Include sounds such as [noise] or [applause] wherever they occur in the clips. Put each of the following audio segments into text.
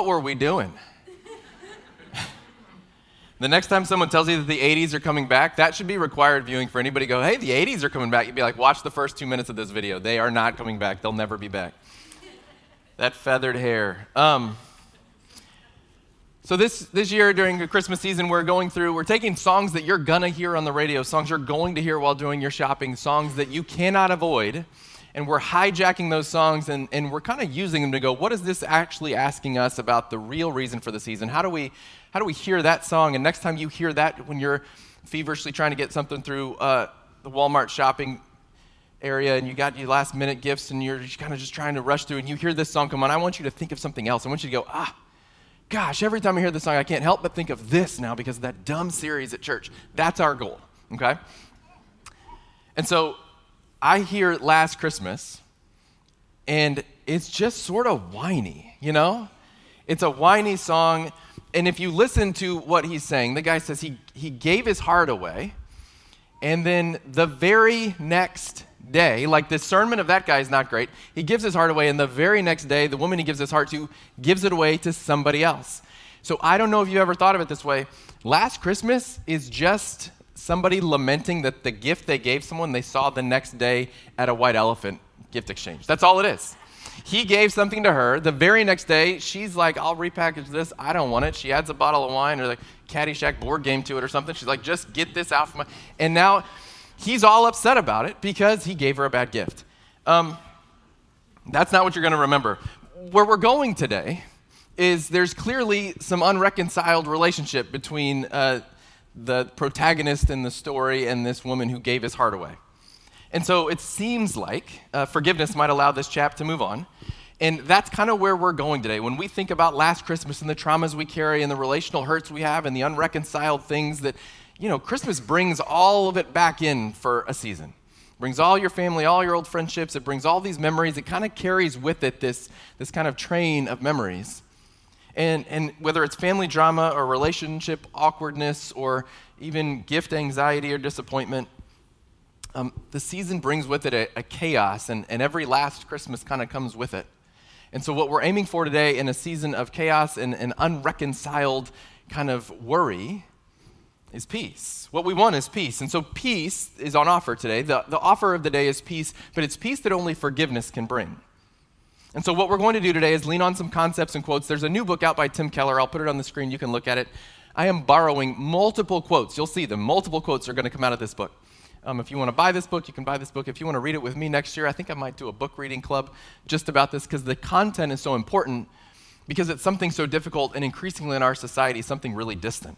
What were we doing? the next time someone tells you that the 80s are coming back, that should be required viewing for anybody go, hey, the 80s are coming back. You'd be like, watch the first two minutes of this video. They are not coming back. They'll never be back. that feathered hair. Um, so this, this year during the Christmas season, we're going through, we're taking songs that you're gonna hear on the radio, songs you're going to hear while doing your shopping, songs that you cannot avoid, and we're hijacking those songs and, and we're kind of using them to go, what is this actually asking us about the real reason for the season? How do we, how do we hear that song? And next time you hear that when you're feverishly trying to get something through uh, the Walmart shopping area and you got your last minute gifts and you're kind of just trying to rush through and you hear this song come on, I want you to think of something else. I want you to go, ah, gosh, every time I hear this song, I can't help but think of this now because of that dumb series at church. That's our goal, okay? And so I hear Last Christmas and it's just sort of whiny, you know? It's a whiny song. And if you listen to what he's saying, the guy says he, he gave his heart away. And then the very next day, like the sermon of that guy is not great, he gives his heart away. And the very next day, the woman he gives his heart to gives it away to somebody else. So I don't know if you ever thought of it this way. Last Christmas is just somebody lamenting that the gift they gave someone they saw the next day at a white elephant gift exchange. That's all it is. He gave something to her. The very next day, she's like, I'll repackage this. I don't want it. She adds a bottle of wine or the Caddyshack board game to it or something. She's like, just get this out from my. And now he's all upset about it because he gave her a bad gift. Um, that's not what you're going to remember. Where we're going today is there's clearly some unreconciled relationship between uh, the protagonist in the story and this woman who gave his heart away. And so it seems like uh, forgiveness might allow this chap to move on. And that's kind of where we're going today. When we think about last Christmas and the traumas we carry and the relational hurts we have and the unreconciled things that, you know, Christmas brings all of it back in for a season. Brings all your family, all your old friendships, it brings all these memories. It kind of carries with it this, this kind of train of memories. And, and whether it's family drama or relationship awkwardness or even gift anxiety or disappointment, um, the season brings with it a, a chaos, and, and every last Christmas kind of comes with it. And so, what we're aiming for today in a season of chaos and, and unreconciled kind of worry is peace. What we want is peace. And so, peace is on offer today. The, the offer of the day is peace, but it's peace that only forgiveness can bring. And so, what we're going to do today is lean on some concepts and quotes. There's a new book out by Tim Keller. I'll put it on the screen. You can look at it. I am borrowing multiple quotes. You'll see them. Multiple quotes are going to come out of this book. Um, if you want to buy this book, you can buy this book. If you want to read it with me next year, I think I might do a book reading club just about this because the content is so important because it's something so difficult and increasingly in our society, something really distant.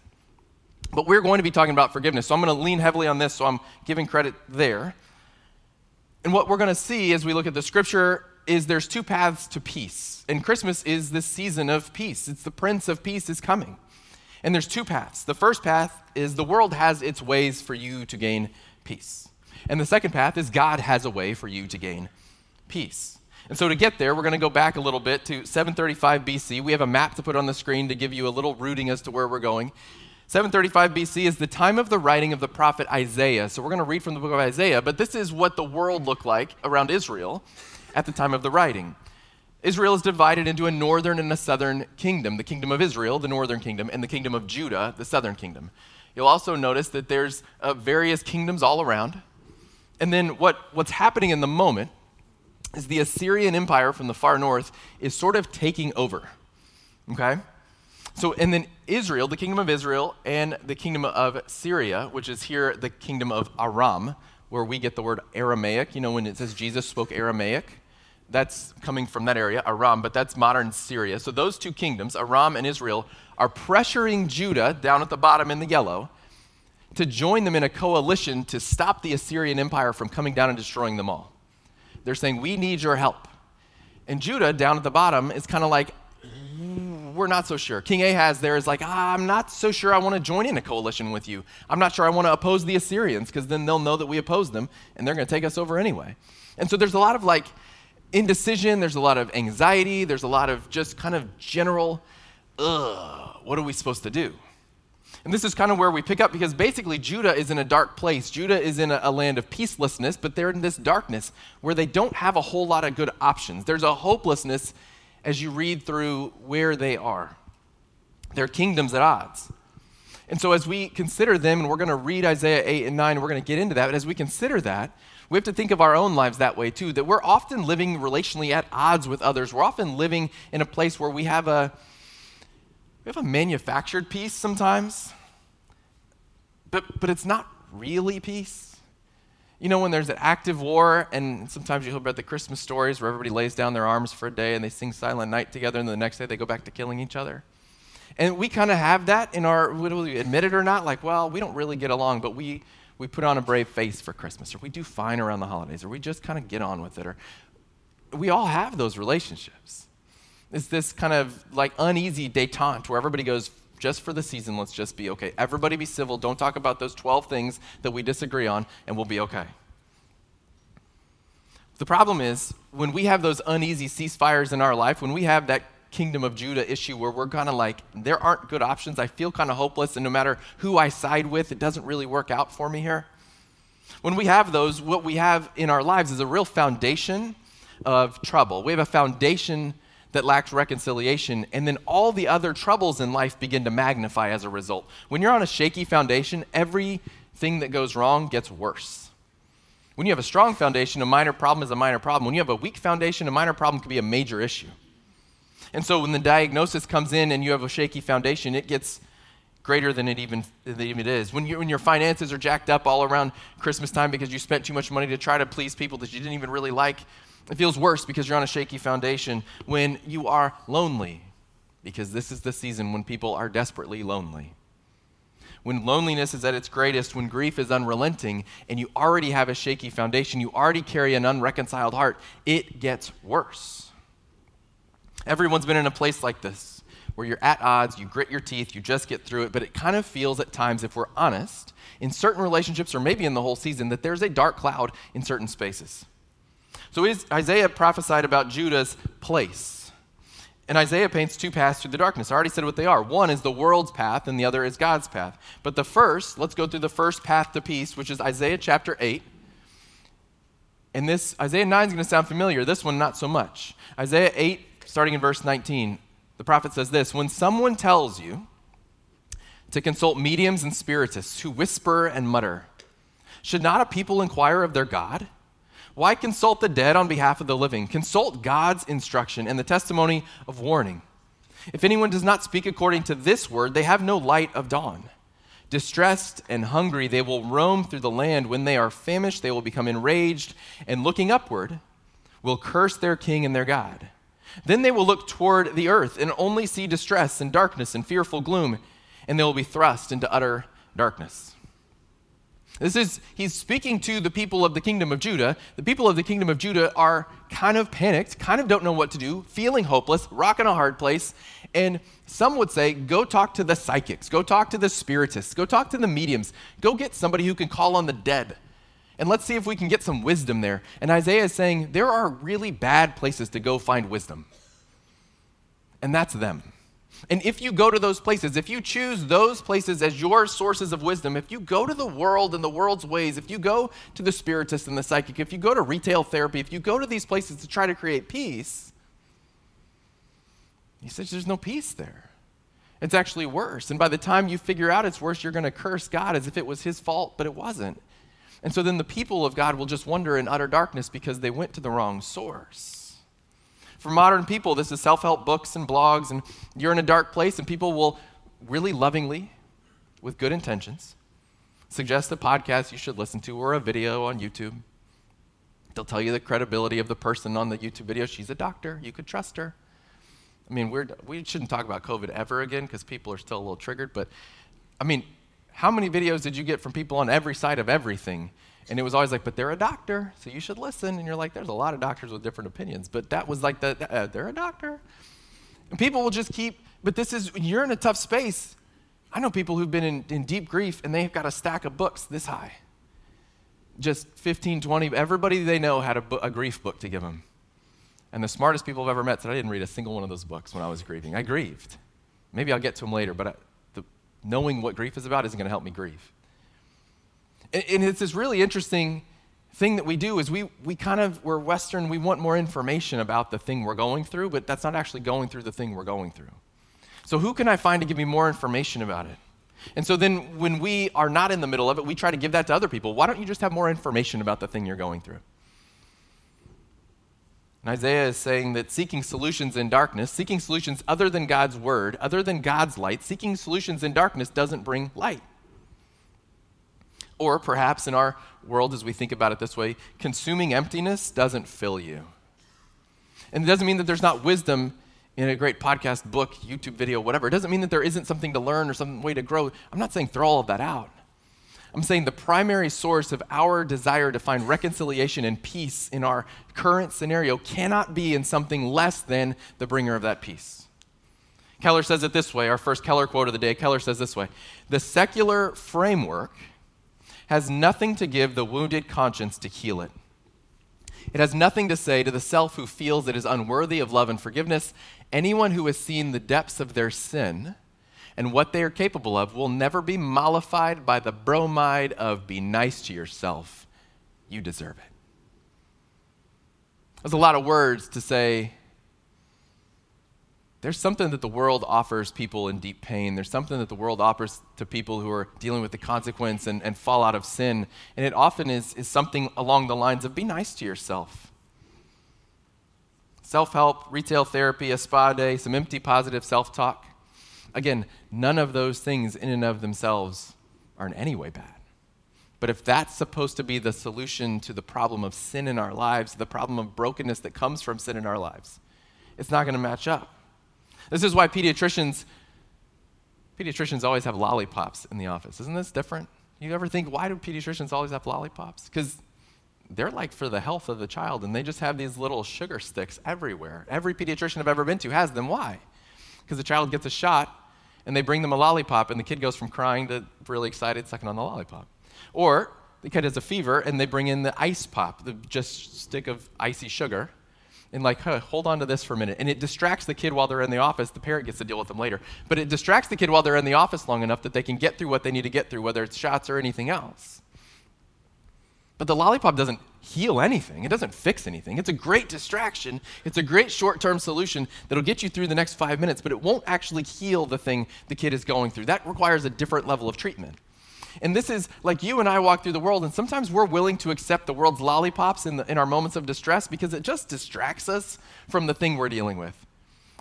But we're going to be talking about forgiveness. So I'm going to lean heavily on this, so I'm giving credit there. And what we're going to see as we look at the scripture is there's two paths to peace. And Christmas is this season of peace. It's the Prince of Peace is coming. And there's two paths. The first path is the world has its ways for you to gain peace. And the second path is God has a way for you to gain peace. And so to get there, we're going to go back a little bit to 735 BC. We have a map to put on the screen to give you a little routing as to where we're going. 735 BC is the time of the writing of the prophet Isaiah. So we're going to read from the book of Isaiah, but this is what the world looked like around Israel at the time of the writing. Israel is divided into a northern and a southern kingdom the kingdom of Israel, the northern kingdom, and the kingdom of Judah, the southern kingdom. You'll also notice that there's uh, various kingdoms all around. And then what, what's happening in the moment is the Assyrian Empire from the far north is sort of taking over. Okay? So, and then Israel, the kingdom of Israel, and the kingdom of Syria, which is here the kingdom of Aram, where we get the word Aramaic. You know, when it says Jesus spoke Aramaic, that's coming from that area, Aram, but that's modern Syria. So, those two kingdoms, Aram and Israel, are pressuring Judah down at the bottom in the yellow to join them in a coalition to stop the Assyrian Empire from coming down and destroying them all. They're saying, We need your help. And Judah, down at the bottom, is kind of like, We're not so sure. King Ahaz there is like, ah, I'm not so sure I want to join in a coalition with you. I'm not sure I want to oppose the Assyrians because then they'll know that we oppose them and they're going to take us over anyway. And so there's a lot of like indecision, there's a lot of anxiety, there's a lot of just kind of general, ugh, what are we supposed to do? And this is kind of where we pick up because basically Judah is in a dark place. Judah is in a, a, land of peacelessness, but they're in this darkness where they don't have a whole lot of good options. There's a hopelessness as you read through where they are. Their kingdoms at odds. And so as we consider them, and we're going to read Isaiah 8 and 9, and we're going to get into that, but as we consider that, we have to think of our own lives that way too, that we're often living relationally at odds with others. We're often living in a place where we have a we have a manufactured peace sometimes, but, but it's not really peace. You know, when there's an active war, and sometimes you hear about the Christmas stories where everybody lays down their arms for a day and they sing Silent Night together, and the next day they go back to killing each other. And we kind of have that in our, whether we admit it or not, like, well, we don't really get along, but we, we put on a brave face for Christmas, or we do fine around the holidays, or we just kind of get on with it, or we all have those relationships. It's this kind of like uneasy detente where everybody goes, just for the season, let's just be okay. Everybody be civil. Don't talk about those 12 things that we disagree on, and we'll be okay. The problem is when we have those uneasy ceasefires in our life, when we have that kingdom of Judah issue where we're kind of like, there aren't good options, I feel kind of hopeless, and no matter who I side with, it doesn't really work out for me here. When we have those, what we have in our lives is a real foundation of trouble. We have a foundation that lacks reconciliation, and then all the other troubles in life begin to magnify as a result. When you're on a shaky foundation, everything that goes wrong gets worse. When you have a strong foundation, a minor problem is a minor problem. When you have a weak foundation, a minor problem could be a major issue. And so when the diagnosis comes in and you have a shaky foundation, it gets greater than it even, than even is. When, you, when your finances are jacked up all around Christmas time because you spent too much money to try to please people that you didn't even really like, it feels worse because you're on a shaky foundation when you are lonely, because this is the season when people are desperately lonely. When loneliness is at its greatest, when grief is unrelenting, and you already have a shaky foundation, you already carry an unreconciled heart, it gets worse. Everyone's been in a place like this where you're at odds, you grit your teeth, you just get through it, but it kind of feels at times, if we're honest, in certain relationships or maybe in the whole season, that there's a dark cloud in certain spaces. So Isaiah prophesied about Judah's place. And Isaiah paints two paths through the darkness. I already said what they are. One is the world's path, and the other is God's path. But the first, let's go through the first path to peace, which is Isaiah chapter 8. And this, Isaiah 9 is going to sound familiar. This one, not so much. Isaiah 8, starting in verse 19, the prophet says this When someone tells you to consult mediums and spiritists who whisper and mutter, should not a people inquire of their God? Why consult the dead on behalf of the living? Consult God's instruction and the testimony of warning. If anyone does not speak according to this word, they have no light of dawn. Distressed and hungry, they will roam through the land. When they are famished, they will become enraged, and looking upward, will curse their king and their God. Then they will look toward the earth and only see distress and darkness and fearful gloom, and they will be thrust into utter darkness. This is, he's speaking to the people of the kingdom of Judah. The people of the kingdom of Judah are kind of panicked, kind of don't know what to do, feeling hopeless, rocking a hard place. And some would say, go talk to the psychics, go talk to the spiritists, go talk to the mediums, go get somebody who can call on the dead. And let's see if we can get some wisdom there. And Isaiah is saying, there are really bad places to go find wisdom. And that's them. And if you go to those places, if you choose those places as your sources of wisdom, if you go to the world and the world's ways, if you go to the spiritist and the psychic, if you go to retail therapy, if you go to these places to try to create peace, he says there's no peace there. It's actually worse. And by the time you figure out it's worse, you're going to curse God as if it was his fault, but it wasn't. And so then the people of God will just wander in utter darkness because they went to the wrong source. For modern people, this is self help books and blogs, and you're in a dark place, and people will really lovingly, with good intentions, suggest a podcast you should listen to or a video on YouTube. They'll tell you the credibility of the person on the YouTube video. She's a doctor, you could trust her. I mean, we're, we shouldn't talk about COVID ever again because people are still a little triggered, but I mean, how many videos did you get from people on every side of everything? And it was always like, but they're a doctor, so you should listen. And you're like, there's a lot of doctors with different opinions, but that was like, the, uh, they're a doctor. And people will just keep, but this is, you're in a tough space. I know people who've been in, in deep grief and they've got a stack of books this high. Just 15, 20, everybody they know had a, a grief book to give them. And the smartest people I've ever met said, I didn't read a single one of those books when I was grieving. I grieved. Maybe I'll get to them later, but I, knowing what grief is about isn't going to help me grieve. And, and it's this really interesting thing that we do is we, we kind of, we're Western, we want more information about the thing we're going through, but that's not actually going through the thing we're going through. So who can I find to give me more information about it? And so then when we are not in the middle of it, we try to give that to other people. Why don't you just have more information about the thing you're going through? And Isaiah is saying that seeking solutions in darkness, seeking solutions other than God's word, other than God's light, seeking solutions in darkness doesn't bring light. Or perhaps in our world, as we think about it this way, consuming emptiness doesn't fill you. And it doesn't mean that there's not wisdom in a great podcast, book, YouTube video, whatever. It doesn't mean that there isn't something to learn or some way to grow. I'm not saying throw all of that out. I'm saying the primary source of our desire to find reconciliation and peace in our current scenario cannot be in something less than the bringer of that peace. Keller says it this way our first Keller quote of the day Keller says this way The secular framework has nothing to give the wounded conscience to heal it. It has nothing to say to the self who feels it is unworthy of love and forgiveness. Anyone who has seen the depths of their sin and what they are capable of will never be mollified by the bromide of be nice to yourself. You deserve it. There's a lot of words to say. There's something that the world offers people in deep pain. There's something that the world offers to people who are dealing with the consequence and, and fallout of sin. And it often is, is something along the lines of be nice to yourself. Self help, retail therapy, a spa day, some empty positive self talk. Again, none of those things in and of themselves are in any way bad. But if that's supposed to be the solution to the problem of sin in our lives, the problem of brokenness that comes from sin in our lives, it's not going to match up. This is why pediatricians pediatricians always have lollipops in the office. Isn't this different? You ever think why do pediatricians always have lollipops? Cuz they're like for the health of the child and they just have these little sugar sticks everywhere. Every pediatrician I've ever been to has them. Why? Because the child gets a shot and they bring them a lollipop and the kid goes from crying to really excited sucking on the lollipop. Or the kid has a fever and they bring in the ice pop, the just stick of icy sugar, and like, huh, hold on to this for a minute. And it distracts the kid while they're in the office. The parent gets to deal with them later. But it distracts the kid while they're in the office long enough that they can get through what they need to get through, whether it's shots or anything else. But the lollipop doesn't heal anything. It doesn't fix anything. It's a great distraction. It's a great short term solution that'll get you through the next five minutes, but it won't actually heal the thing the kid is going through. That requires a different level of treatment. And this is like you and I walk through the world, and sometimes we're willing to accept the world's lollipops in, the, in our moments of distress because it just distracts us from the thing we're dealing with.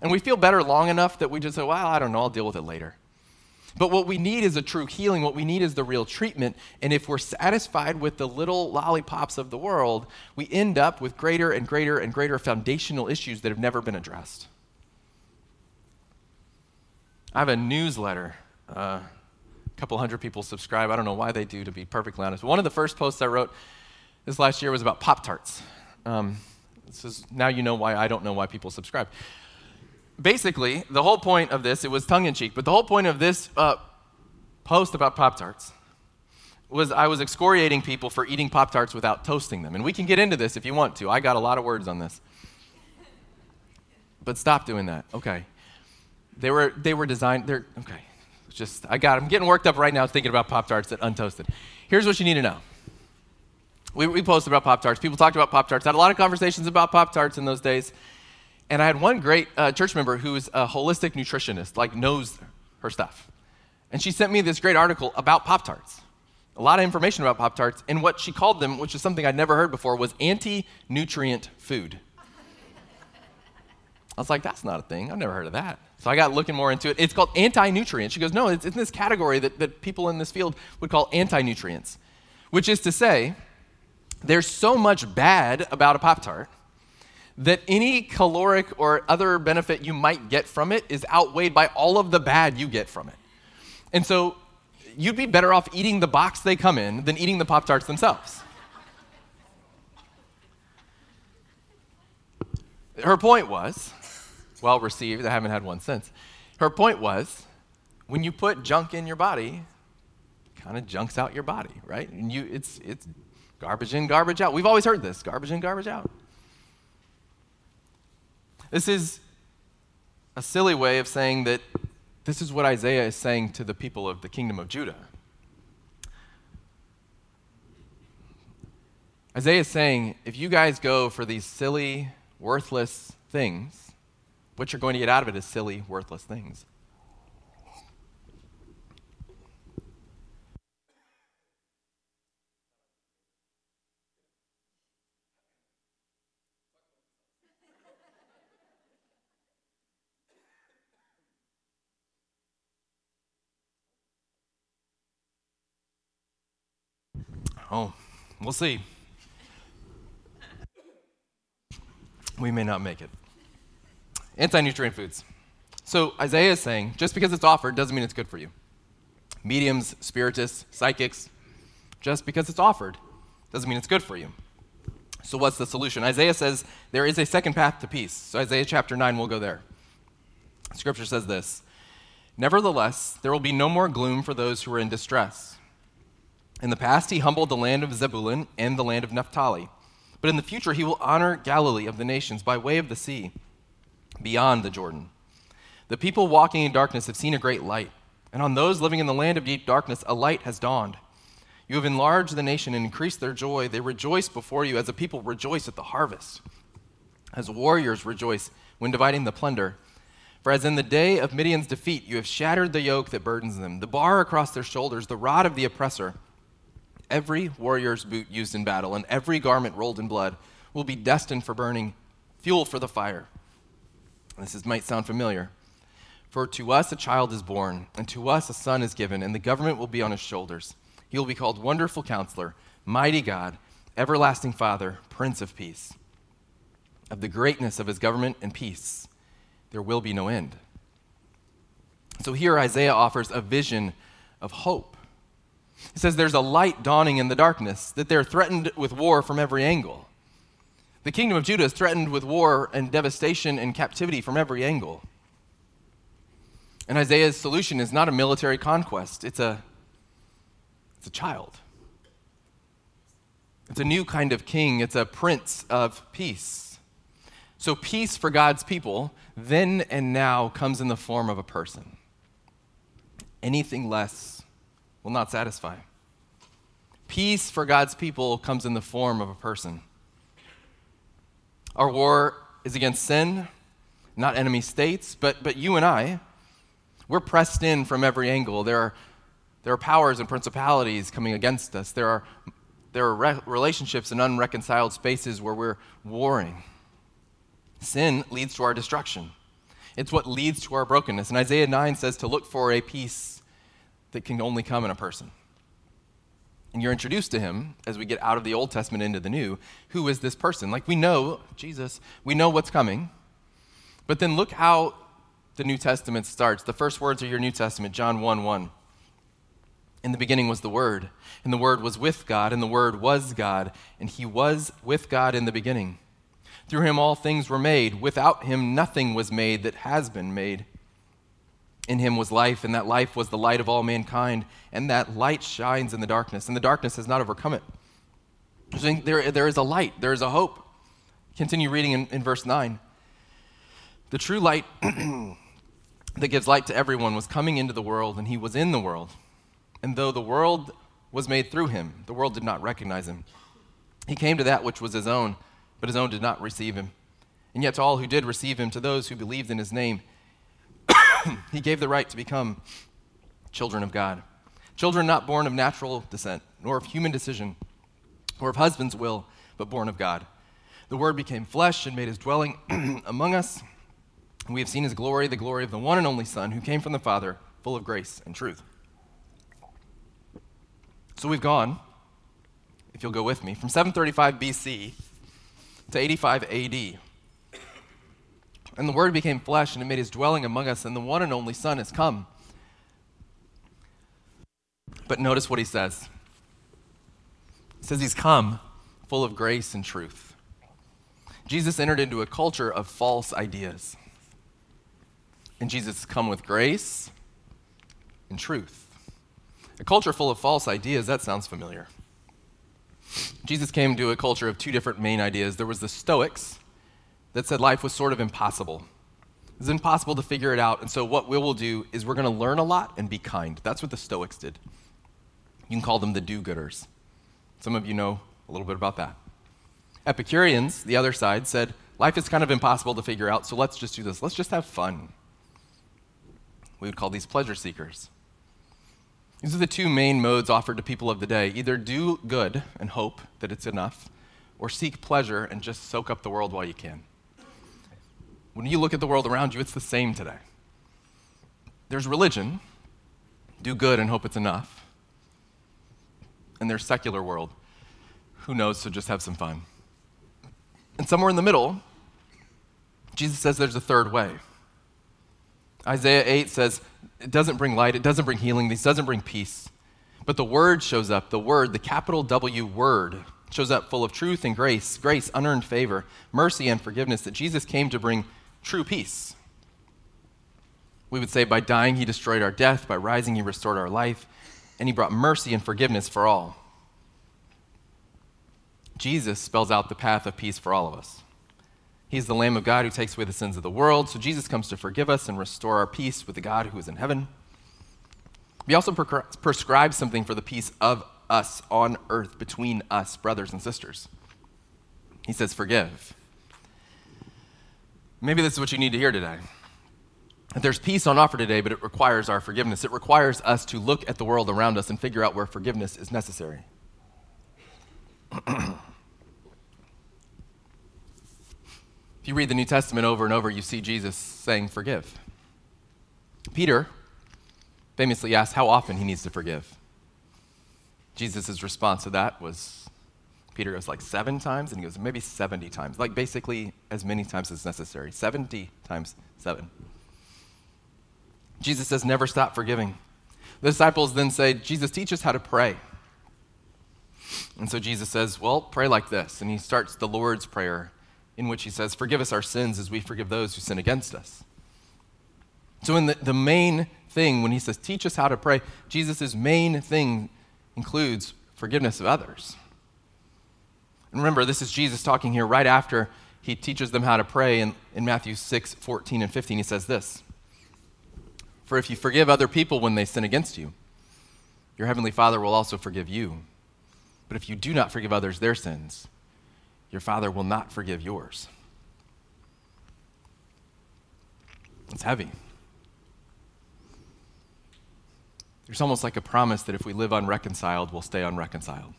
And we feel better long enough that we just say, well, I don't know, I'll deal with it later. But what we need is a true healing. What we need is the real treatment. And if we're satisfied with the little lollipops of the world, we end up with greater and greater and greater foundational issues that have never been addressed. I have a newsletter. Uh, a couple hundred people subscribe. I don't know why they do, to be perfectly honest. One of the first posts I wrote this last year was about Pop Tarts. Um, this is, now you know why I don't know why people subscribe basically, the whole point of this, it was tongue in cheek, but the whole point of this uh, post about Pop Tarts was I was excoriating people for eating Pop Tarts without toasting them. And we can get into this if you want to. I got a lot of words on this. But stop doing that. Okay. They were, they were designed, they're, okay. Just, I got, I'm getting worked up right now thinking about Pop Tarts that untoasted. Here's what you need to know. We, we posted about Pop Tarts. People talked about Pop Tarts. Had a lot of conversations about Pop Tarts in those days. And I had one great uh, church member who's a holistic nutritionist, like knows her stuff. And she sent me this great article about Pop Tarts. a lot of information about Pop Tarts, and what she called them, which is something I'd never heard before, was anti nutrient food. I was like, that's not a thing. I've never heard of that. So I got looking more into it. It's called anti nutrient. She goes, no, it's in this category that, that people in this field would call anti nutrients, which is to say, there's so much bad about a Pop Tart that any caloric or other benefit you might get from it is outweighed by all of the bad you get from it. And so you'd be better off eating the box they come in than eating the Pop Tarts themselves. Her point was, well received, I haven't had one since. Her point was, when you put junk in your body, kind of junks out your body, right? And you it's it's garbage in, garbage out. We've always heard this, garbage in, garbage out. This is a silly way of saying that this is what Isaiah is saying to the people of the kingdom of Judah. Isaiah is saying, if you guys go for these silly, worthless things, what you're going to get out of it is silly, worthless things. Oh, we'll see. We may not make it. Anti nutrient foods. So Isaiah is saying just because it's offered doesn't mean it's good for you. Mediums, spiritists, psychics, just because it's offered doesn't mean it's good for you. So, what's the solution? Isaiah says there is a second path to peace. So, Isaiah chapter 9, we'll go there. Scripture says this Nevertheless, there will be no more gloom for those who are in distress. In the past, he humbled the land of Zebulun and the land of Naphtali. But in the future, he will honor Galilee of the nations by way of the sea, beyond the Jordan. The people walking in darkness have seen a great light, and on those living in the land of deep darkness, a light has dawned. You have enlarged the nation and increased their joy. They rejoice before you as a people rejoice at the harvest, as warriors rejoice when dividing the plunder. For as in the day of Midian's defeat, you have shattered the yoke that burdens them, the bar across their shoulders, the rod of the oppressor. Every warrior's boot used in battle and every garment rolled in blood will be destined for burning, fuel for the fire. This is, might sound familiar. For to us a child is born, and to us a son is given, and the government will be on his shoulders. He will be called Wonderful Counselor, Mighty God, Everlasting Father, Prince of Peace. Of the greatness of his government and peace, there will be no end. So here Isaiah offers a vision of hope. He says there's a light dawning in the darkness, that they're threatened with war from every angle. The kingdom of Judah is threatened with war and devastation and captivity from every angle. And Isaiah's solution is not a military conquest, it's a, it's a child. It's a new kind of king, it's a prince of peace. So, peace for God's people then and now comes in the form of a person. Anything less will not satisfy. Peace for God's people comes in the form of a person. Our war is against sin, not enemy states, but, but you and I, we're pressed in from every angle. There are, there are powers and principalities coming against us. There are, there are re- relationships and unreconciled spaces where we're warring. Sin leads to our destruction. It's what leads to our brokenness. And Isaiah 9 says to look for a peace that can only come in a person. And you're introduced to him as we get out of the Old Testament into the New. Who is this person? Like we know, Jesus, we know what's coming. But then look how the New Testament starts. The first words of your New Testament, John 1 1. In the beginning was the Word, and the Word was with God, and the Word was God, and He was with God in the beginning. Through Him all things were made. Without Him nothing was made that has been made. In Him was life, and that life was the light of all mankind, and that light shines in the darkness, and the darkness has not overcome it. So there, there is a light, there is a hope. Continue reading in, in verse 9. The true light [clears throat] that gives light to everyone was coming into the world, and He was in the world. And though the world was made through him, the world did not recognize him. He came to that which was his own, but his own did not receive him. And yet, to all who did receive him, to those who believed in his name, [coughs] he gave the right to become children of God. Children not born of natural descent, nor of human decision, or of husband's will, but born of God. The Word became flesh and made his dwelling [coughs] among us. We have seen his glory, the glory of the one and only Son, who came from the Father, full of grace and truth. So we've gone, if you'll go with me, from 735 BC to 85 AD. And the Word became flesh and it made his dwelling among us, and the one and only Son has come. But notice what he says. He says he's come full of grace and truth. Jesus entered into a culture of false ideas. And Jesus has come with grace and truth. A culture full of false ideas, that sounds familiar. Jesus came to a culture of two different main ideas. There was the Stoics that said life was sort of impossible. It's impossible to figure it out, and so what we will do is we're going to learn a lot and be kind. That's what the Stoics did. You can call them the do gooders. Some of you know a little bit about that. Epicureans, the other side, said life is kind of impossible to figure out, so let's just do this. Let's just have fun. We would call these pleasure seekers. These are the two main modes offered to people of the day either do good and hope that it's enough, or seek pleasure and just soak up the world while you can. When you look at the world around you, it's the same today. There's religion, do good and hope it's enough. And there's secular world, who knows, so just have some fun. And somewhere in the middle, Jesus says there's a third way. Isaiah 8 says, it doesn't bring light, it doesn't bring healing, this doesn't bring peace. But the word shows up, the word, the capital W word, shows up full of truth and grace, grace, unearned favor, mercy, and forgiveness, that Jesus came to bring true peace. We would say, by dying, he destroyed our death, by rising, he restored our life, and he brought mercy and forgiveness for all. Jesus spells out the path of peace for all of us. He's the Lamb of God who takes away the sins of the world. So Jesus comes to forgive us and restore our peace with the God who is in heaven. He also prescribes something for the peace of us on earth, between us, brothers and sisters. He says, Forgive. Maybe this is what you need to hear today. That there's peace on offer today, but it requires our forgiveness. It requires us to look at the world around us and figure out where forgiveness is necessary. [clears throat] If you read the New Testament over and over, you see Jesus saying, Forgive. Peter famously asked how often he needs to forgive. Jesus' response to that was Peter goes like seven times, and he goes maybe 70 times, like basically as many times as necessary 70 times seven. Jesus says, Never stop forgiving. The disciples then say, Jesus, teach us how to pray. And so Jesus says, Well, pray like this. And he starts the Lord's Prayer in which he says, Forgive us our sins as we forgive those who sin against us. So, in the, the main thing, when he says, Teach us how to pray, Jesus' main thing includes forgiveness of others. And remember, this is Jesus talking here right after he teaches them how to pray. In, in Matthew 6 14 and 15, he says this For if you forgive other people when they sin against you, your heavenly Father will also forgive you. But if you do not forgive others their sins, your Father will not forgive yours. It's heavy. There's almost like a promise that if we live unreconciled, we'll stay unreconciled.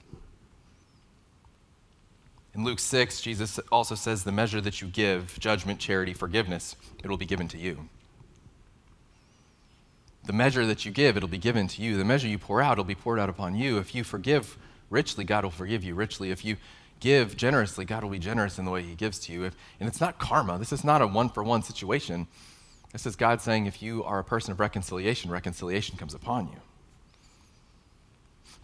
In Luke 6, Jesus also says, The measure that you give, judgment, charity, forgiveness, it will be given to you. The measure that you give, it'll be given to you. The measure you pour out, it'll be poured out upon you. If you forgive richly, God will forgive you richly. If you give generously, God will be generous in the way He gives to you. If, and it's not karma. This is not a one for one situation. This is God saying, if you are a person of reconciliation, reconciliation comes upon you.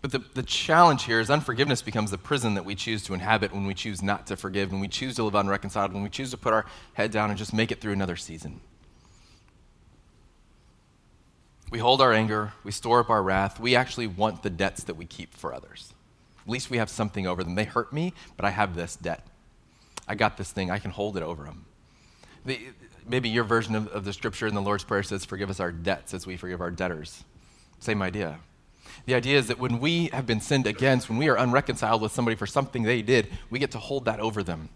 But the, the challenge here is unforgiveness becomes the prison that we choose to inhabit when we choose not to forgive, when we choose to live unreconciled, when we choose to put our head down and just make it through another season. We hold our anger, we store up our wrath, we actually want the debts that we keep for others. At least we have something over them. They hurt me, but I have this debt. I got this thing, I can hold it over them. The, maybe your version of, of the scripture in the Lord's Prayer says, Forgive us our debts as we forgive our debtors. Same idea. The idea is that when we have been sinned against, when we are unreconciled with somebody for something they did, we get to hold that over them.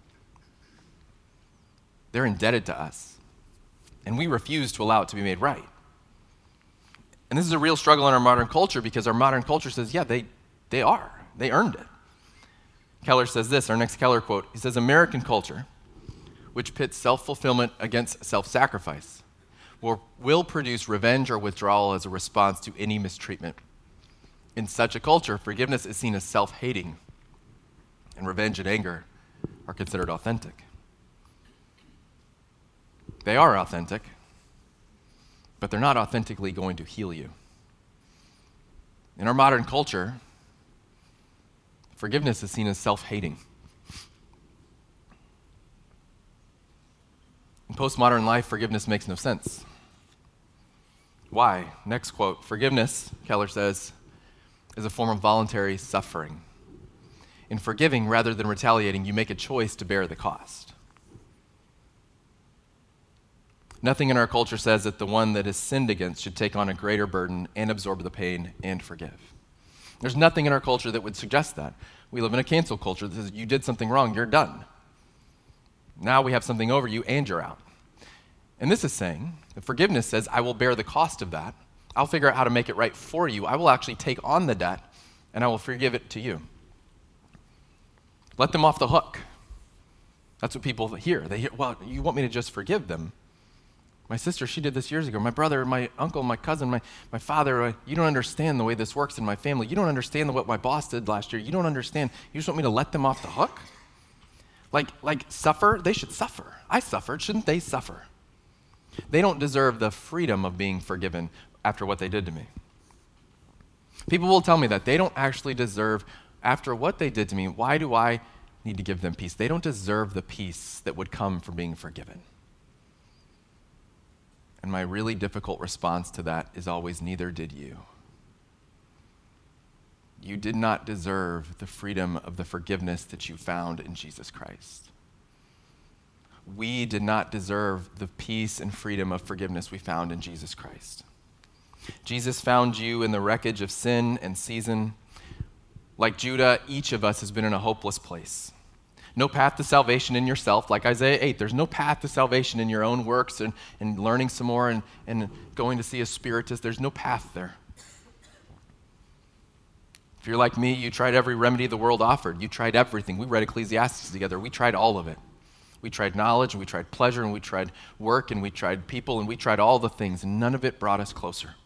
They're indebted to us, and we refuse to allow it to be made right. And this is a real struggle in our modern culture because our modern culture says, yeah, they, they are. They earned it. Keller says this, our next Keller quote. He says, American culture, which pits self fulfillment against self sacrifice, will, will produce revenge or withdrawal as a response to any mistreatment. In such a culture, forgiveness is seen as self hating, and revenge and anger are considered authentic. They are authentic, but they're not authentically going to heal you. In our modern culture, forgiveness is seen as self hating. In postmodern life, forgiveness makes no sense. Why? Next quote Forgiveness, Keller says, is a form of voluntary suffering. In forgiving rather than retaliating, you make a choice to bear the cost. Nothing in our culture says that the one that is sinned against should take on a greater burden and absorb the pain and forgive. There's nothing in our culture that would suggest that. We live in a cancel culture that says you did something wrong, you're done. Now we have something over you and you're out. And this is saying that forgiveness says, I will bear the cost of that. I'll figure out how to make it right for you. I will actually take on the debt and I will forgive it to you. Let them off the hook. That's what people hear. They hear, well, you want me to just forgive them? My sister, she did this years ago. My brother, my uncle, my cousin, my, my father, uh, you don't understand the way this works in my family. You don't understand what my boss did last year. You don't understand. You just want me to let them off the hook? Like, like suffer? They should suffer. I suffered. Shouldn't they suffer? They don't deserve the freedom of being forgiven after what they did to me. People will tell me that they don't actually deserve, after what they did to me, why do I need to give them peace? They don't deserve the peace that would come from being forgiven. And my really difficult response to that is always, neither did you. You did not deserve the freedom of the forgiveness that you found in Jesus Christ. We did not deserve the peace and freedom of forgiveness we found in Jesus Christ. Jesus found you in the wreckage of sin and season. Like Judah, each of us has been in a hopeless place. No path to salvation in yourself, like Isaiah 8. There's no path to salvation in your own works and, and learning some more and, and going to see a spiritist. There's no path there. If you're like me, you tried every remedy the world offered. You tried everything. We read Ecclesiastes together. We tried all of it. We tried knowledge, and we tried pleasure, and we tried work, and we tried people, and we tried all the things, and none of it brought us closer.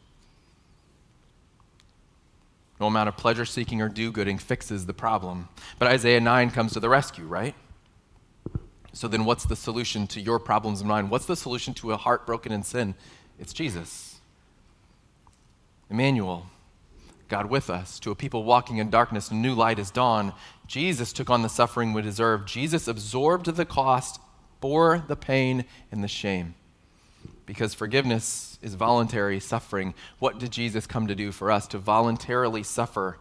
No amount of pleasure seeking or do gooding fixes the problem. But Isaiah 9 comes to the rescue, right? So then, what's the solution to your problems and mine? What's the solution to a heart broken in sin? It's Jesus. Emmanuel, God with us. To a people walking in darkness, new light is dawn. Jesus took on the suffering we deserve. Jesus absorbed the cost, bore the pain and the shame. Because forgiveness is voluntary suffering. What did Jesus come to do for us? To voluntarily suffer.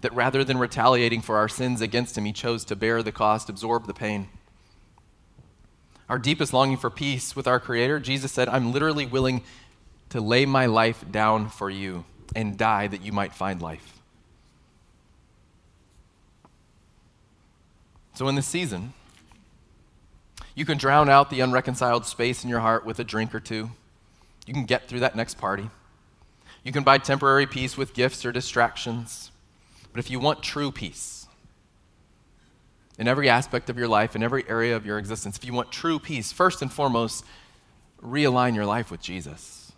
That rather than retaliating for our sins against him, he chose to bear the cost, absorb the pain. Our deepest longing for peace with our Creator, Jesus said, I'm literally willing to lay my life down for you and die that you might find life. So, in this season, you can drown out the unreconciled space in your heart with a drink or two. You can get through that next party. You can buy temporary peace with gifts or distractions. But if you want true peace in every aspect of your life, in every area of your existence, if you want true peace, first and foremost, realign your life with Jesus.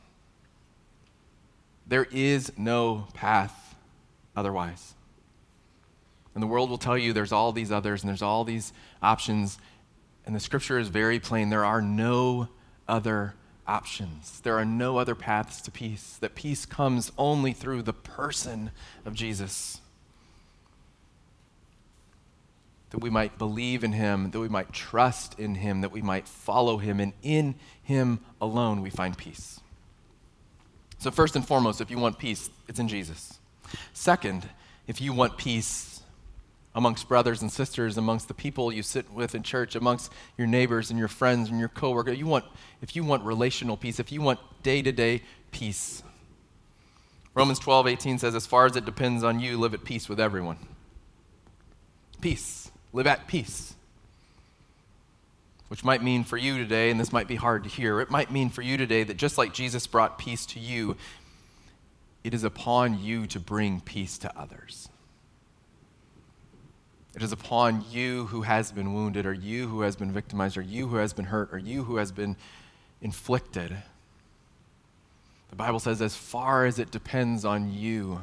There is no path otherwise. And the world will tell you there's all these others and there's all these options. And the scripture is very plain. There are no other options. There are no other paths to peace. That peace comes only through the person of Jesus. That we might believe in him, that we might trust in him, that we might follow him, and in him alone we find peace. So, first and foremost, if you want peace, it's in Jesus. Second, if you want peace amongst brothers and sisters, amongst the people you sit with in church, amongst your neighbors and your friends and your coworkers, you want, if you want relational peace, if you want day to day peace, Romans 12, 18 says, As far as it depends on you, live at peace with everyone. Peace. Live at peace. Which might mean for you today, and this might be hard to hear, it might mean for you today that just like Jesus brought peace to you, it is upon you to bring peace to others. It is upon you who has been wounded, or you who has been victimized, or you who has been hurt, or you who has been inflicted. The Bible says, as far as it depends on you,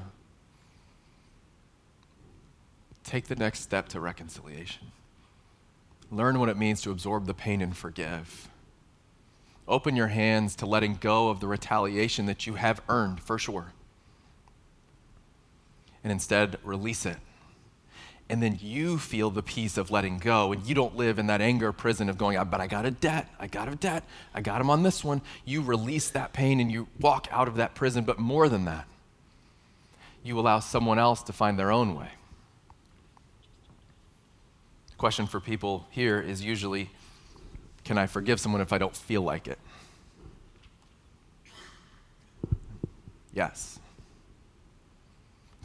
take the next step to reconciliation. Learn what it means to absorb the pain and forgive. Open your hands to letting go of the retaliation that you have earned for sure. And instead, release it and then you feel the peace of letting go and you don't live in that anger prison of going "Ah, but i got a debt i got a debt i got him on this one. You release that pain and you walk out of that prison. But more than that you allow someone else to find their own way. The question for people here is usually can i forgive someone if i don't feel like it? Yes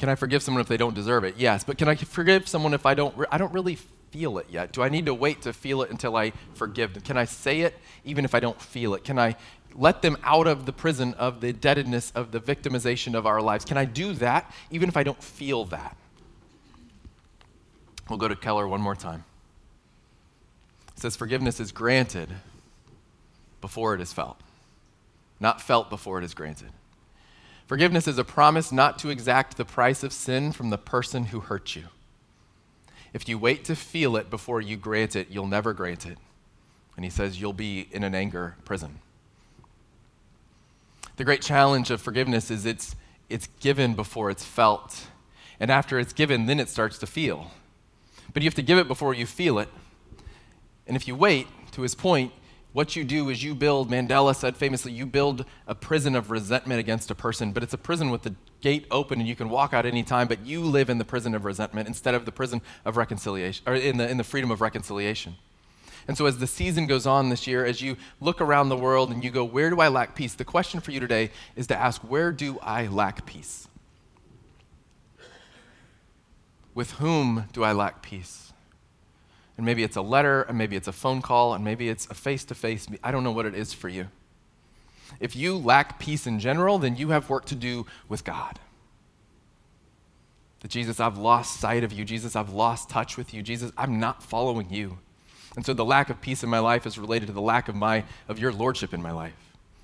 can I forgive someone if they don't deserve it? Yes. But can I forgive someone if I don't, re- I don't really feel it yet? Do I need to wait to feel it until I forgive them? Can I say it even if I don't feel it? Can I let them out of the prison of the indebtedness of the victimization of our lives? Can I do that even if I don't feel that? We'll go to Keller one more time. It says, Forgiveness is granted before it is felt, not felt before it is granted. Forgiveness is a promise not to exact the price of sin from the person who hurt you. If you wait to feel it before you grant it, you'll never grant it. And he says you'll be in an anger prison. The great challenge of forgiveness is it's, it's given before it's felt. And after it's given, then it starts to feel. But you have to give it before you feel it. And if you wait, to his point, what you do is you build, Mandela said famously, you build a prison of resentment against a person, but it's a prison with the gate open and you can walk out anytime, but you live in the prison of resentment instead of the prison of reconciliation, or in the, in the freedom of reconciliation. And so, as the season goes on this year, as you look around the world and you go, Where do I lack peace? The question for you today is to ask, Where do I lack peace? With whom do I lack peace? And maybe it's a letter, and maybe it's a phone call, and maybe it's a face to face. I don't know what it is for you. If you lack peace in general, then you have work to do with God. That Jesus, I've lost sight of you. Jesus, I've lost touch with you. Jesus, I'm not following you. And so the lack of peace in my life is related to the lack of my of your lordship in my life.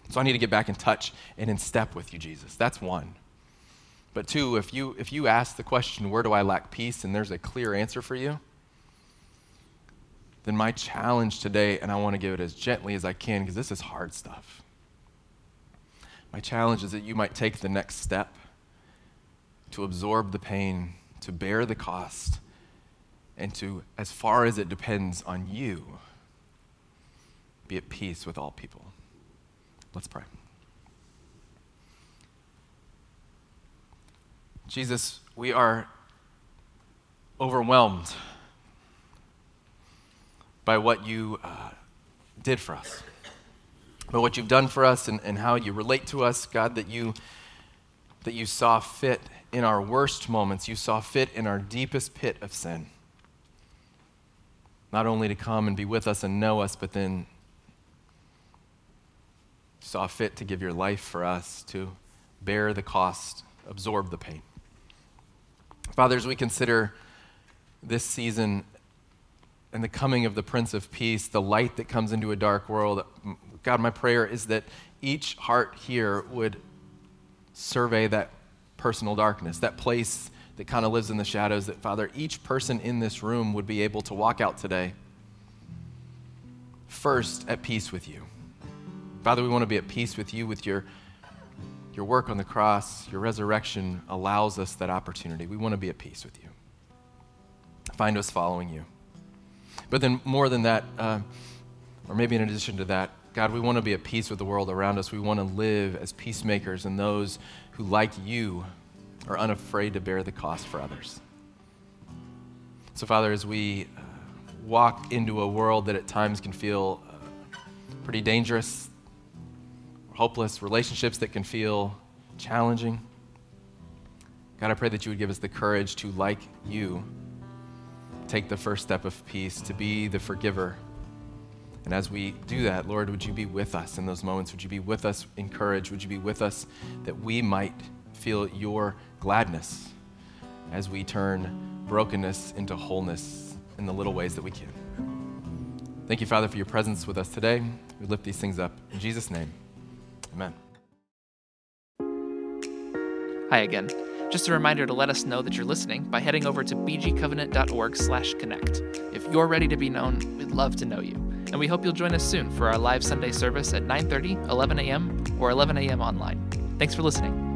So I need to get back in touch and in step with you, Jesus. That's one. But two, if you if you ask the question, where do I lack peace, and there's a clear answer for you, then my challenge today, and I want to give it as gently as I can because this is hard stuff. My challenge is that you might take the next step to absorb the pain, to bear the cost, and to, as far as it depends on you, be at peace with all people. Let's pray. Jesus, we are overwhelmed by what you uh, did for us, by what you've done for us and, and how you relate to us, God, that you, that you saw fit in our worst moments, you saw fit in our deepest pit of sin. Not only to come and be with us and know us, but then saw fit to give your life for us, to bear the cost, absorb the pain. Father, as we consider this season and the coming of the Prince of Peace, the light that comes into a dark world, God, my prayer is that each heart here would survey that personal darkness, that place that kind of lives in the shadows, that, Father, each person in this room would be able to walk out today first at peace with you. Father, we want to be at peace with you, with your, your work on the cross. Your resurrection allows us that opportunity. We want to be at peace with you. Find us following you. But then, more than that, uh, or maybe in addition to that, God, we want to be at peace with the world around us. We want to live as peacemakers and those who, like you, are unafraid to bear the cost for others. So, Father, as we uh, walk into a world that at times can feel uh, pretty dangerous, hopeless, relationships that can feel challenging, God, I pray that you would give us the courage to, like you, take the first step of peace, to be the forgiver. And as we do that, Lord, would you be with us in those moments? Would you be with us in courage? Would you be with us that we might feel your gladness as we turn brokenness into wholeness in the little ways that we can. Thank you, Father, for your presence with us today. We lift these things up. In Jesus' name, amen. Hi again. Just a reminder to let us know that you're listening by heading over to bgcovenant.org/connect. If you're ready to be known, we'd love to know you. And we hope you'll join us soon for our live Sunday service at 9:30, 11 a.m., or 11 a.m. online. Thanks for listening.